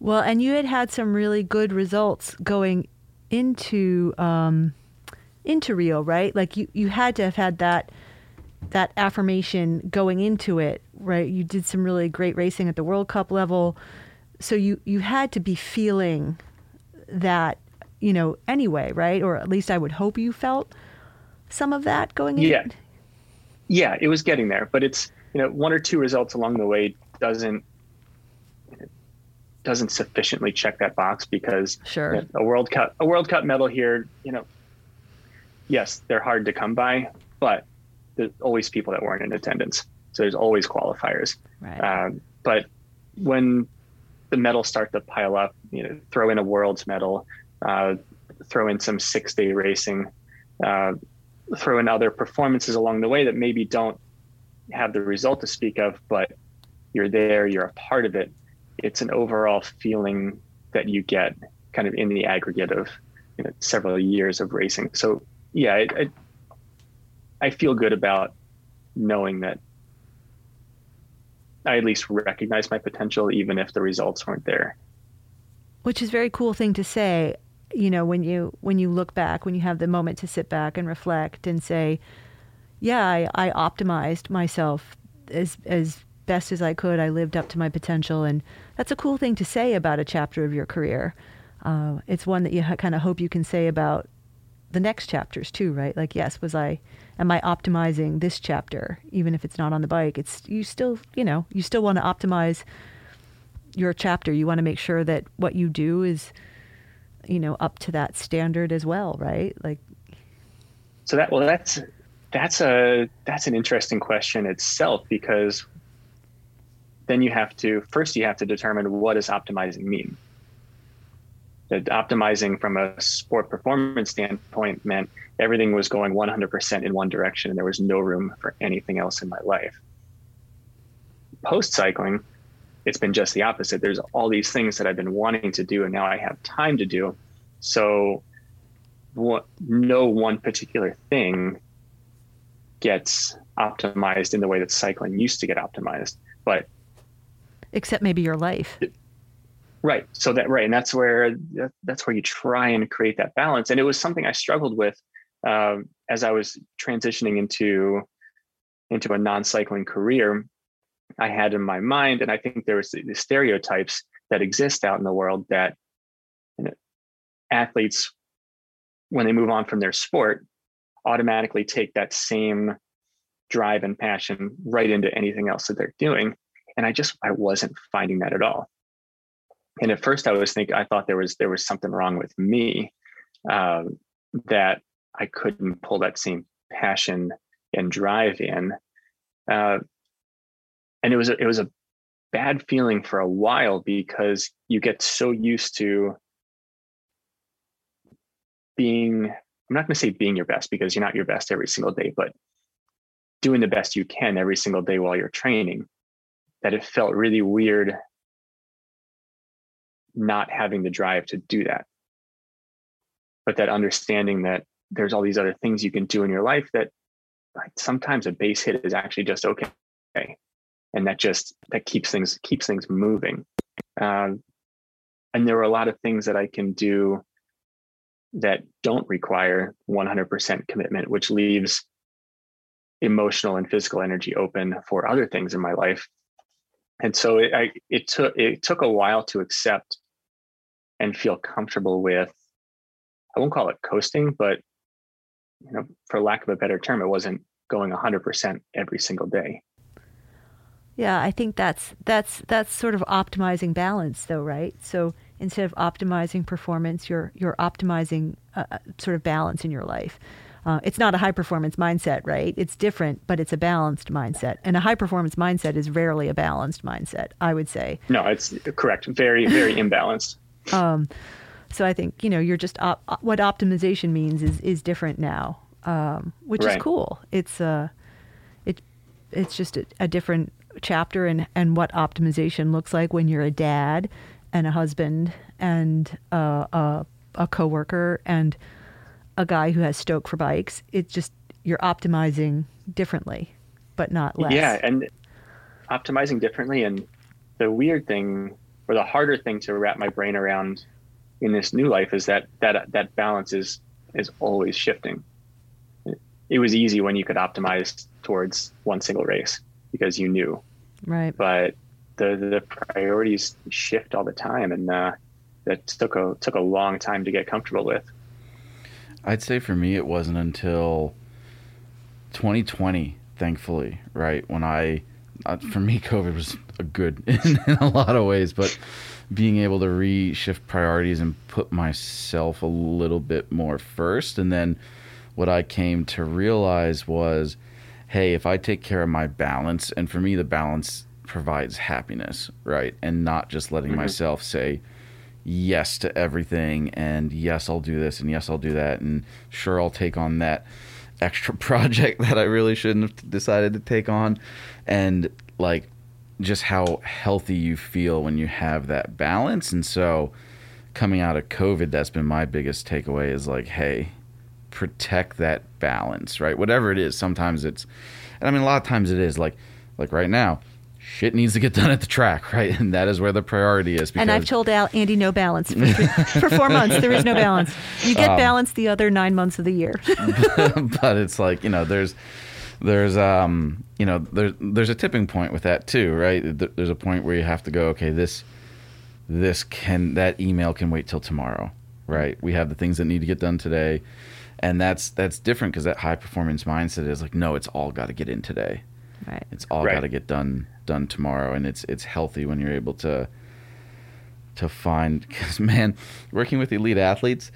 Well, and you had had some really good results going into um, into Rio, right? Like you, you had to have had that that affirmation going into it, right? You did some really great racing at the World Cup level, so you you had to be feeling that, you know, anyway, right? Or at least I would hope you felt some of that going yeah. in. Yeah, it was getting there, but it's you know one or two results along the way doesn't doesn't sufficiently check that box because sure. you know, a World Cup a World Cup medal here, you know, yes, they're hard to come by, but there's always people that weren't in attendance, so there's always qualifiers. Right. Um, but when the medals start to pile up, you know, throw in a world's medal, uh, throw in some six day racing, uh, throw in other performances along the way that maybe don't have the result to speak of, but you're there, you're a part of it. It's an overall feeling that you get kind of in the aggregate of you know, several years of racing. So yeah, I, I, I feel good about knowing that I at least recognize my potential, even if the results weren't there. Which is a very cool thing to say, you know, when you when you look back, when you have the moment to sit back and reflect and say, yeah, I, I optimized myself as as best as I could. I lived up to my potential, and that's a cool thing to say about a chapter of your career. Uh, it's one that you ha- kind of hope you can say about the next chapters too, right? Like, yes, was I, am I optimizing this chapter, even if it's not on the bike? It's you still, you know, you still want to optimize your chapter. You want to make sure that what you do is, you know, up to that standard as well, right? Like, so that well, that's that's a that's an interesting question itself because then you have to first you have to determine what does optimizing mean optimizing from a sport performance standpoint meant everything was going 100% in one direction and there was no room for anything else in my life. Post cycling it's been just the opposite. There's all these things that i've been wanting to do and now i have time to do. So what, no one particular thing gets optimized in the way that cycling used to get optimized but except maybe your life. Right. So that right, and that's where that's where you try and create that balance. And it was something I struggled with um, as I was transitioning into into a non-cycling career. I had in my mind, and I think there was the, the stereotypes that exist out in the world that you know, athletes, when they move on from their sport, automatically take that same drive and passion right into anything else that they're doing and i just i wasn't finding that at all and at first I was thinking I thought there was there was something wrong with me uh, that I couldn't pull that same passion and drive in, uh, and it was a, it was a bad feeling for a while because you get so used to being i'm not going to say being your best because you're not your best every single day but doing the best you can every single day while you're training that it felt really weird not having the drive to do that. But that understanding that there's all these other things you can do in your life that like, sometimes a base hit is actually just okay. And that just that keeps things keeps things moving. Um, and there were a lot of things that i can do that don't require 100% commitment which leaves emotional and physical energy open for other things in my life. And so it, I, it took it took a while to accept and feel comfortable with i won't call it coasting but you know for lack of a better term it wasn't going 100% every single day yeah, I think that's that's that's sort of optimizing balance, though, right? So instead of optimizing performance, you're you're optimizing uh, uh, sort of balance in your life. Uh, it's not a high performance mindset, right? It's different, but it's a balanced mindset. And a high performance mindset is rarely a balanced mindset, I would say. No, it's correct. Very, very imbalanced. Um, so I think you know you're just op- what optimization means is is different now, um, which right. is cool. It's uh, it it's just a, a different chapter and, and what optimization looks like when you're a dad and a husband and uh, a, a coworker and a guy who has stoke for bikes. It's just you're optimizing differently, but not less. Yeah, and optimizing differently. And the weird thing, or the harder thing to wrap my brain around in this new life, is that that that balance is is always shifting. It was easy when you could optimize towards one single race because you knew Right. But the the priorities shift all the time, and uh, that took a took a long time to get comfortable with. I'd say for me, it wasn't until 2020, thankfully, right when I, uh, for me, COVID was a good in, in a lot of ways, but being able to reshift priorities and put myself a little bit more first, and then what I came to realize was hey, if I take care of my balance, and for me, the balance provides happiness, right? And not just letting mm-hmm. myself say yes to everything and yes, I'll do this and yes, I'll do that. And sure, I'll take on that extra project that I really shouldn't have decided to take on. And like, just how healthy you feel when you have that balance. And so, coming out of COVID, that's been my biggest takeaway is like, hey, protect that balance, right? Whatever it is. Sometimes it's, and I mean, a lot of times it is like, like right now, shit needs to get done at the track, right? And that is where the priority is. and I've told Al, Andy, no balance for, for four months. There is no balance. You get um, balance the other nine months of the year. but it's like you know, there's there's um you know there's there's a tipping point with that too, right? There's a point where you have to go, okay, this this can that email can wait till tomorrow, right? We have the things that need to get done today and that's that's different because that high performance mindset is like no it's all got to get in today right it's all right. got to get done done tomorrow and it's it's healthy when you're able to to find because man working with elite athletes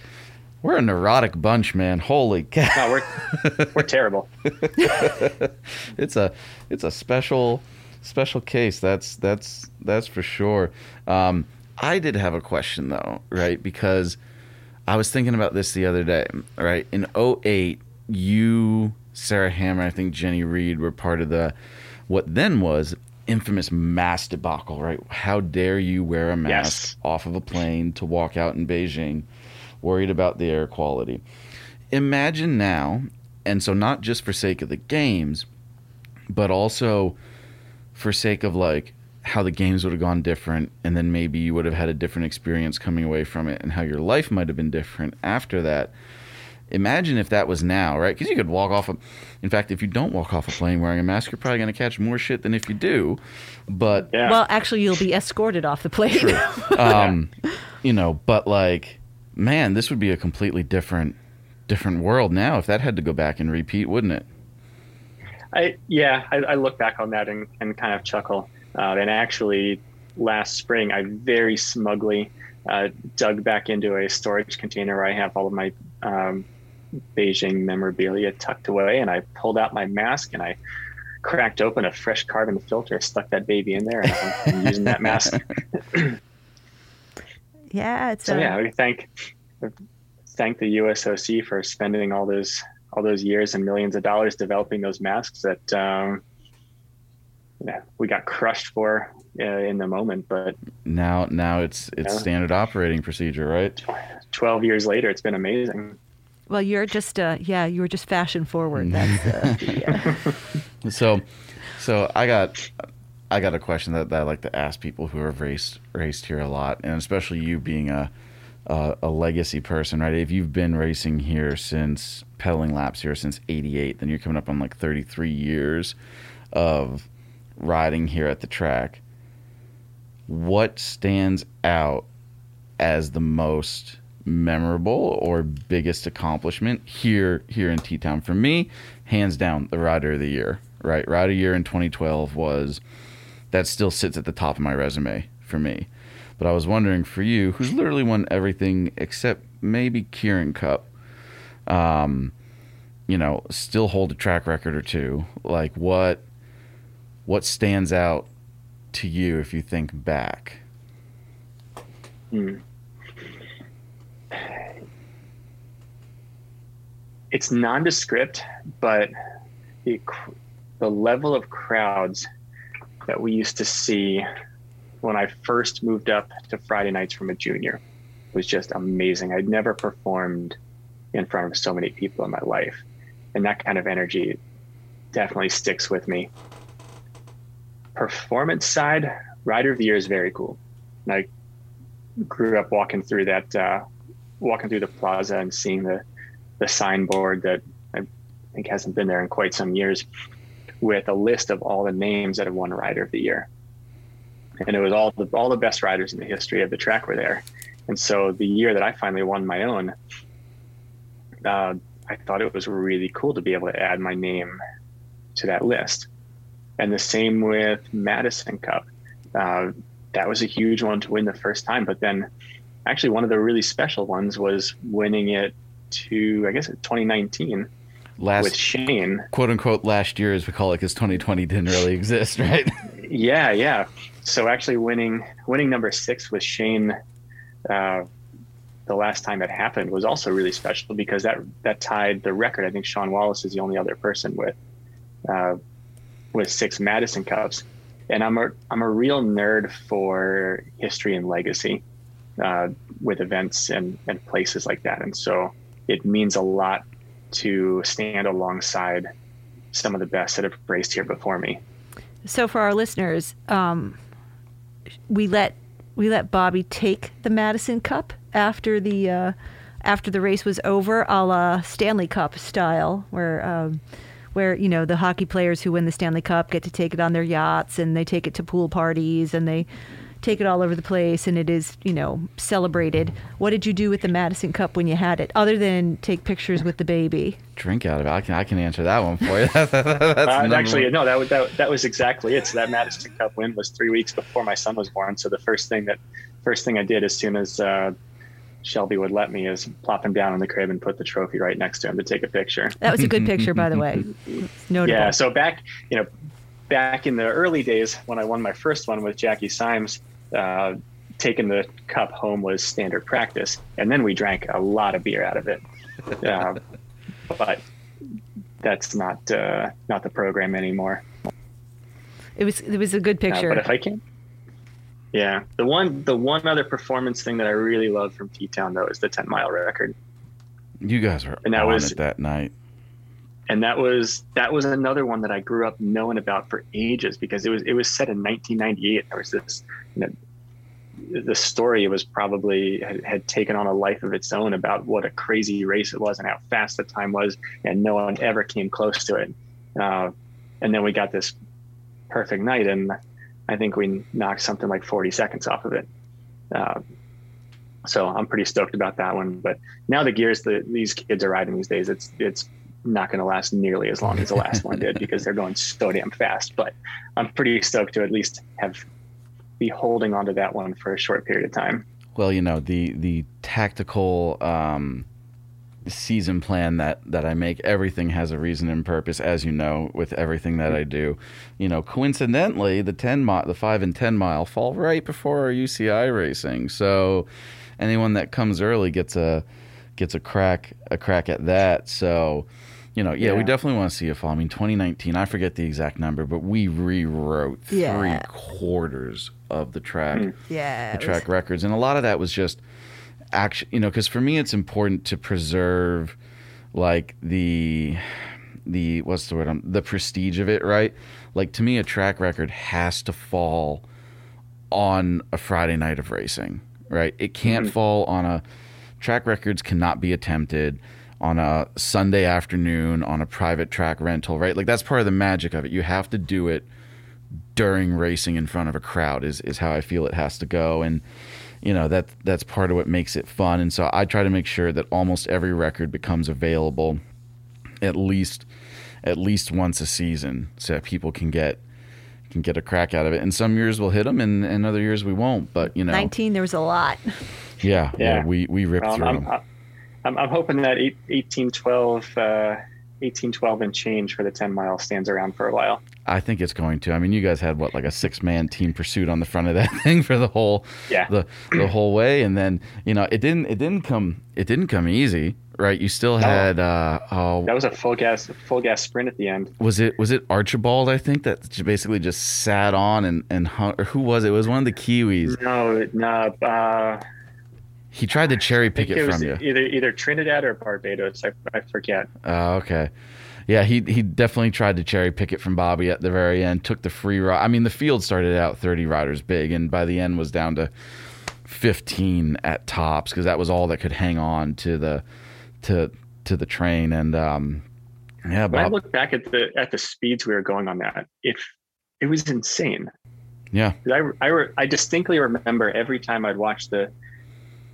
we're a neurotic bunch man. Holy cow. No, we're, we're terrible. It's a it's a special special case that's that's that's for sure. Um, i did have a question though right? Because I was thinking about this the other day, right? In 08, you, Sarah Hammer, I think Jennie Reed were part of the what then was infamous mask debacle, right? How dare you wear a mask yes. off of a plane to walk out in Beijing, worried about the air quality? Imagine now, and so not just for sake of the games, but also for sake of like how the games would have gone different and then maybe you would have had a different experience coming away from it and how your life might have been different after that imagine if that was now right? Because you could walk off a, in fact if you don't walk off a plane wearing a mask you're probably going to catch more shit than if you do. But yeah. well actually you'll be escorted off the plane. Um, you know but like man this would be a completely different different world now if that had to go back and repeat wouldn't it? I yeah I, I look back on that and, and kind of chuckle. Uh, and actually, last spring, I very smugly uh, dug back into a storage container where I have all of my um, Beijing memorabilia tucked away, and I pulled out my mask and I cracked open a fresh carbon filter, stuck that baby in there, and I'm, I'm using that mask. yeah, it's so a... yeah. We thank thank the USOC for spending all those all those years and millions of dollars developing those masks that um, yeah, we got crushed for uh, in the moment. But now now it's it's standard operating procedure, right? Twelve years later, it's been amazing. Well, you're just uh, yeah, you were just fashion forward. That's uh, yeah. so, so I got I got a question that, that I like to ask people who have raced raced here a lot, and especially you being a a, a legacy person, right? If you've been racing here since pedaling laps here since '88, then you're coming up on like 33 years of riding here at the track. What stands out as the most memorable or biggest accomplishment here here in T Town for me, hands down, the rider of the year. Right, rider year in 2012 was that still sits at the top of my resume for me. But I was wondering for you, who's literally won everything except maybe Keirin Cup, um, you know, still hold a track record or two. Like what what stands out to you if you think back? Hmm. It's nondescript, but the, the level of crowds that we used to see when I first moved up to Friday nights from a junior was just amazing. I'd never performed in front of so many people in my life. And that kind of energy definitely sticks with me. Performance side, Rider of the Year is very cool. And I grew up walking through that, uh, walking through the plaza and seeing the the signboard that I think hasn't been there in quite some years with a list of all the names that have won Rider of the Year. And it was all the all the best riders in the history of the track were there. And so the year that I finally won my own, uh, I thought it was really cool to be able to add my name to that list. And the same with Madison Cup. Uh, that was a huge one to win the first time. But then actually one of the really special ones was winning it to I guess 2019 last with Shane, quote unquote last year as we call it because 2020 didn't really exist, right? yeah, yeah. So actually winning winning number six with Shane. Uh, the last time it happened was also really special because that that tied the record. I think Sean Wallace is the only other person with uh, with six Madison Cups, and I'm a I'm a real nerd for history and legacy uh, with events and and places like that. And so it means a lot to stand alongside some of the best that have raced here before me. So for our listeners, um, we let we let Bobby take the Madison Cup after the uh, after the race was over, a la Stanley Cup style, where um, where you know the hockey players who win the Stanley Cup get to take it on their yachts and they take it to pool parties and they take it all over the place and it is, you know, celebrated. What did you do with the Madison Cup when you had it, other than take pictures with the baby? Drink out of it. I can I can answer that one for you. That's uh, actually one. no, that was that, that was exactly it. So that Madison Cup win was three weeks before my son was born. So the first thing that first thing I did as soon as uh, Shelby would let me is plop him down in the crib and put the trophy right next to him to take a picture. That was a good picture, by the way. Notable. Yeah. So back, you know, back in the early days when I won my first one with Jackie Simes, uh, taking the cup home was standard practice, and then we drank a lot of beer out of it. Uh, but that's not uh, not the program anymore. It was it was a good picture. but if I can, yeah, the one the one other performance thing that I really love from T Town though is the ten mile record. You guys were and that on was, it that night. And that was that was another one that I grew up knowing about for ages because it was it was set in 1998. There was this you know, the story was probably had, had, taken on a life of its own about what a crazy race it was and how fast the time was, and no one ever came close to it. Uh, and then we got this perfect night, and I think we knocked something like 40 seconds off of it. Uh, so I'm pretty stoked about that one. But now the gears that these kids are riding these days, it's it's not going to last nearly as long as the last one did because they're going so damn fast. But I'm pretty stoked to at least have be holding onto that one for a short period of time. Well, you know the the tactical um, season plan that that I make. Everything has a reason and purpose, as you know, with everything that I do. You know, coincidentally, the ten mile, the five and ten mile fall right before our UCI racing. So anyone that comes early gets a gets a crack a crack at that. So you know, yeah, yeah, we definitely want to see a fall. I mean, 2019, I forget the exact number, but we rewrote yeah. three quarters of the track, mm. yeah, the track was... records, and a lot of that was just action. You know, because for me, it's important to preserve like the the what's the word? Um, the prestige of it, right? Like to me, a track record has to fall on a Friday night of racing, right? It can't mm-hmm. fall on a track records cannot be attempted on a Sunday afternoon on a private track rental, right? Like that's part of the magic of it. You have to do it during racing in front of a crowd is is how I feel it has to go. And you know that that's part of what makes it fun. And so I try to make sure that almost every record becomes available at least at least once a season so that people can get can get a crack out of it. And some years we'll hit them and, and other years we won't but you know. 19 there was a lot. Yeah yeah, yeah. we we ripped um, through I'm, them I'm, I'm I'm hoping that 1812, uh, 1812 and change for the 10 mile stands around for a while. I think it's going to. I mean, you guys had what like a six man team pursuit on the front of that thing for the whole yeah the the whole way, and then you know it didn't it didn't come it didn't come easy, right? You still had no. uh, oh that was a full gas full gas sprint at the end. Was it was it Archibald? I think that basically just sat on and and hung, or who was it? it was one of the Kiwis? No, no. Uh, he tried to cherry pick it, it from you. Either either Trinidad or Barbados. I, I forget. Oh, okay. Yeah, he he definitely tried to cherry pick it from Bobby at the very end. Took the free ride. I mean, the field started out 30 riders big, and by the end was down to 15 at tops because that was all that could hang on to the to to the train. And um, yeah, Bob, when I look back at the at the speeds we were going on that, if it was insane. Yeah, I I, I distinctly remember every time I'd watch the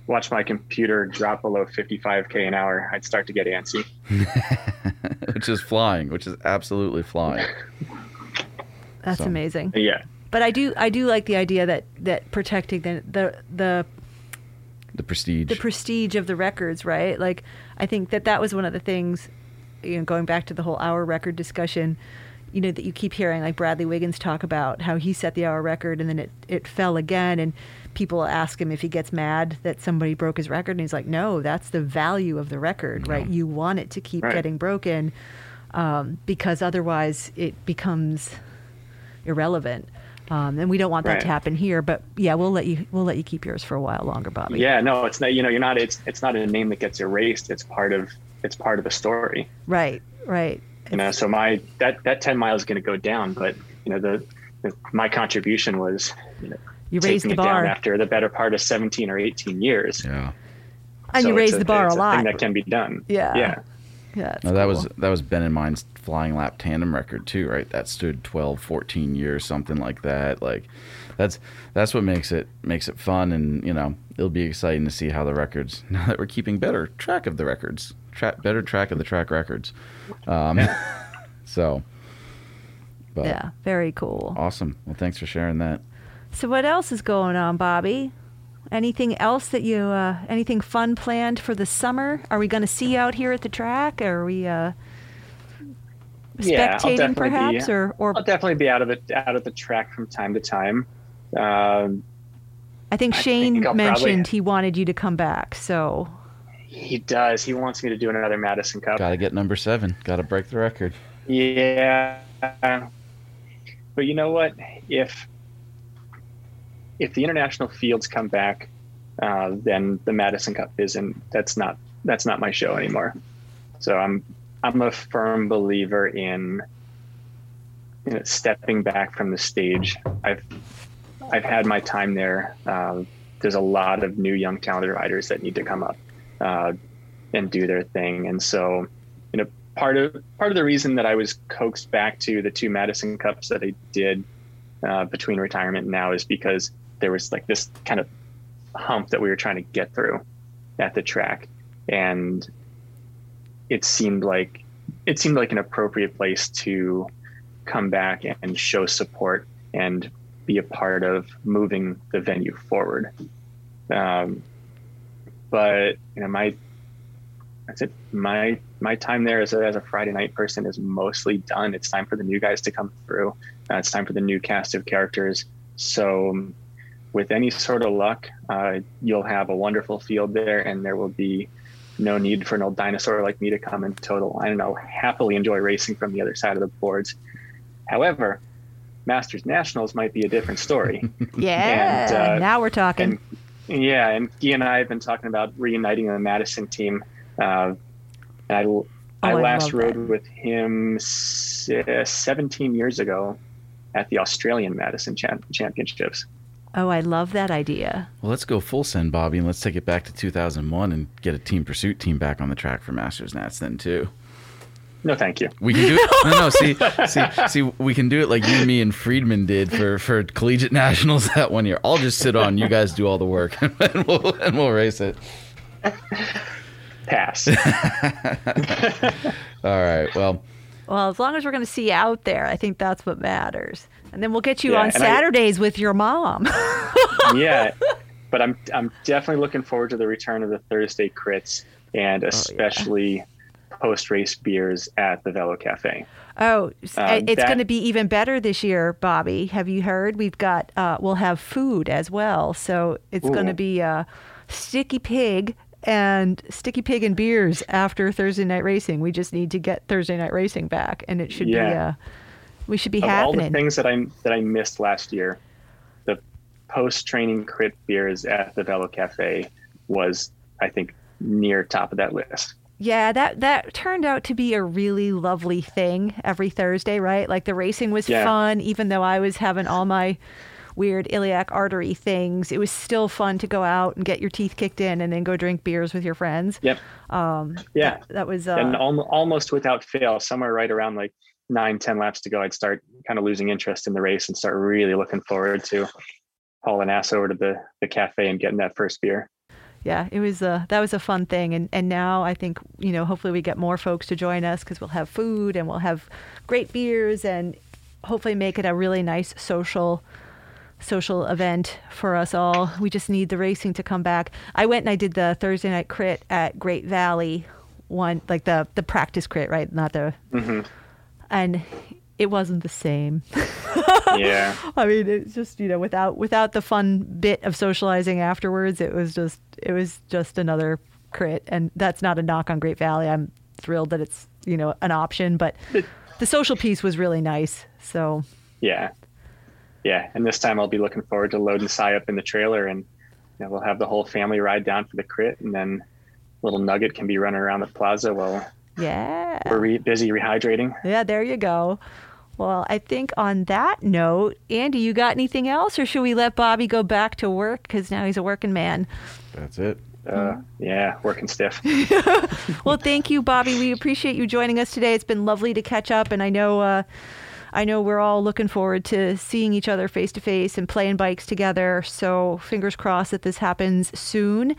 watch my computer drop below 55k an hour, I'd start to get antsy. which is flying, which is absolutely flying. That's so. amazing. Yeah. But I do I do like the idea that that protecting the the the the prestige the prestige of the records, right? Like I think that that was one of the things you know going back to the whole hour record discussion you know that you keep hearing like Bradley Wiggins talk about how he set the hour record and then it it fell again and people ask him if he gets mad that somebody broke his record and he's like no that's the value of the record right? You want it to keep right. getting broken um, because otherwise it becomes irrelevant. Um, and we don't want that right. to happen here but yeah we'll let you we'll let you keep yours for a while longer Bobby. Yeah no it's not you know you're not it's it's not a name that gets erased it's part of it's part of the story. Right right. You know so my that that 10 miles is going to go down but you know the, the my contribution was you know you raised the bar after the better part of 17 or 18 years. Yeah. And so you raised the bar a, a lot. that can be done. Yeah. Yeah. Yeah. No, that cool. was that was Ben and mine's flying lap tandem record too, right? That stood 12, 14 years, something like that. Like that's that's what makes it makes it fun and, you know, it'll be exciting to see how the records now that we're keeping better track of the records. Track better track of the track records. Um, yeah. so but yeah, very cool. Awesome. Well, thanks for sharing that. So what else is going on, Bobby? Anything else that you, uh, anything fun planned for the summer? Are we going to see you out here at the track? Or Are we uh, spectating yeah, perhaps, be, or, or I'll definitely be out of it, out of the track from time to time. Um, I think Shane I think mentioned probably, he wanted you to come back. So he does. He wants me to do another Madison Cup. Got to get number seven. Got to break the record. Yeah, but you know what? If if the international fields come back, uh, then the Madison Cup isn't. That's not that's not my show anymore. So I'm I'm a firm believer in you know, stepping back from the stage. I've I've had my time there. Uh, there's a lot of new young talented riders that need to come up uh, and do their thing, and so you know part of part of the reason that I was coaxed back to the two Madison Cups that I did uh, between retirement now is because there was like this kind of hump that we were trying to get through at the track and it seemed like it seemed like an appropriate place to come back and show support and be a part of moving the venue forward. Um, but you know, my that's it. My my time there as a, as a Friday night person is mostly done. It's time for the new guys to come through. Uh, it's time for the new cast of characters. So, with any sort of luck, uh, you'll have a wonderful field there, and there will be no need for an old dinosaur like me to come and total. I don't know, happily enjoy racing from the other side of the boards. However, Masters Nationals might be a different story. yeah, and, uh, now we're talking. And, yeah, and Guy and I have been talking about reuniting the Madison team. Uh, and I, oh, I last rode that. with him uh, 17 years ago at the Australian Madison Championships. Oh, I love that idea. Well, let's go full send, Bobby, and let's take it back to 2001 and get a team pursuit team back on the track for Masters Nats then too. No, thank you. We can do it. No, no. See, see, see. We can do it like you, me, and Friedman did for for collegiate nationals that one year. I'll just sit on. You guys do all the work, and we'll and we'll race it. Pass. all right. Well. Well, as long as we're going to see you out there, I think that's what matters. And then we'll get you yeah, on Saturdays I, with your mom. yeah, but I'm I'm definitely looking forward to the return of the Thursday crits and especially oh, yeah. post race beers at the Velo Cafe. Oh, um, it's going to be even better this year, Bobby. Have you heard? We've got uh, we'll have food as well, so it's going to be a sticky pig and sticky pig and beers after Thursday night racing. We just need to get Thursday night racing back, and it should yeah. be. Uh, we should be of happening. all the things that I that I missed last year, the post training crit beers at the Velo Cafe was, I think, near top of that list. Yeah, that that turned out to be a really lovely thing every Thursday, right? Like the racing was yeah. fun, even though I was having all my weird iliac artery things. It was still fun to go out and get your teeth kicked in and then go drink beers with your friends. Yep. Um, yeah. That, that was uh, and al- almost without fail, somewhere right around like nine, 10 laps to go, I'd start kind of losing interest in the race and start really looking forward to hauling ass over to the, the cafe and getting that first beer. Yeah, it was a that was a fun thing, and and now I think you know hopefully we get more folks to join us because we'll have food and we'll have great beers and hopefully make it a really nice social social event for us all. We just need the racing to come back. I went and I did the Thursday night crit at Great Valley one like the the practice crit, right? Not the mm-hmm and it wasn't the same. yeah. I mean, it's just you know without without the fun bit of socializing afterwards, it was just it was just another crit, and that's not a knock on Great Valley. I'm thrilled that it's you know an option, but the social piece was really nice. So. Yeah. Yeah, and this time I'll be looking forward to loading Cy up in the trailer, and you know, we'll have the whole family ride down for the crit, and then little Nugget can be running around the plaza while yeah. We're re- busy rehydrating. Yeah, there you go. Well, I think on that note, Andy, you got anything else, or should we let Bobby go back to work because now he's a working man? That's it. Uh, yeah, working stiff. well, thank you, Bobby. We appreciate you joining us today. It's been lovely to catch up, and I know, uh, I know we're all looking forward to seeing each other face to face and playing bikes together. So, fingers crossed that this happens soon.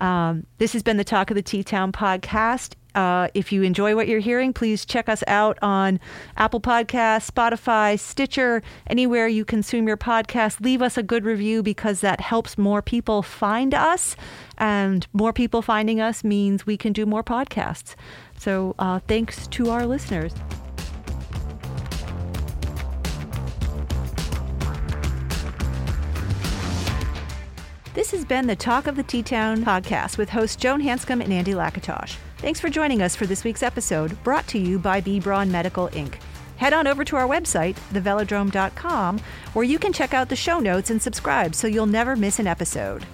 Um, this has been the Talk of the T Town podcast. Uh, if you enjoy what you're hearing, please check us out on Apple Podcasts, Spotify, Stitcher, anywhere you consume your podcast. Leave us a good review because that helps more people find us. And more people finding us means we can do more podcasts. So uh, thanks to our listeners. This has been the Talk of the T Town podcast with hosts Joan Hanscom and Andy Lakatosh. Thanks for joining us for this week's episode, brought to you by B. Braun Medical Inc. Head on over to our website, thevelodrome.com, where you can check out the show notes and subscribe so you'll never miss an episode.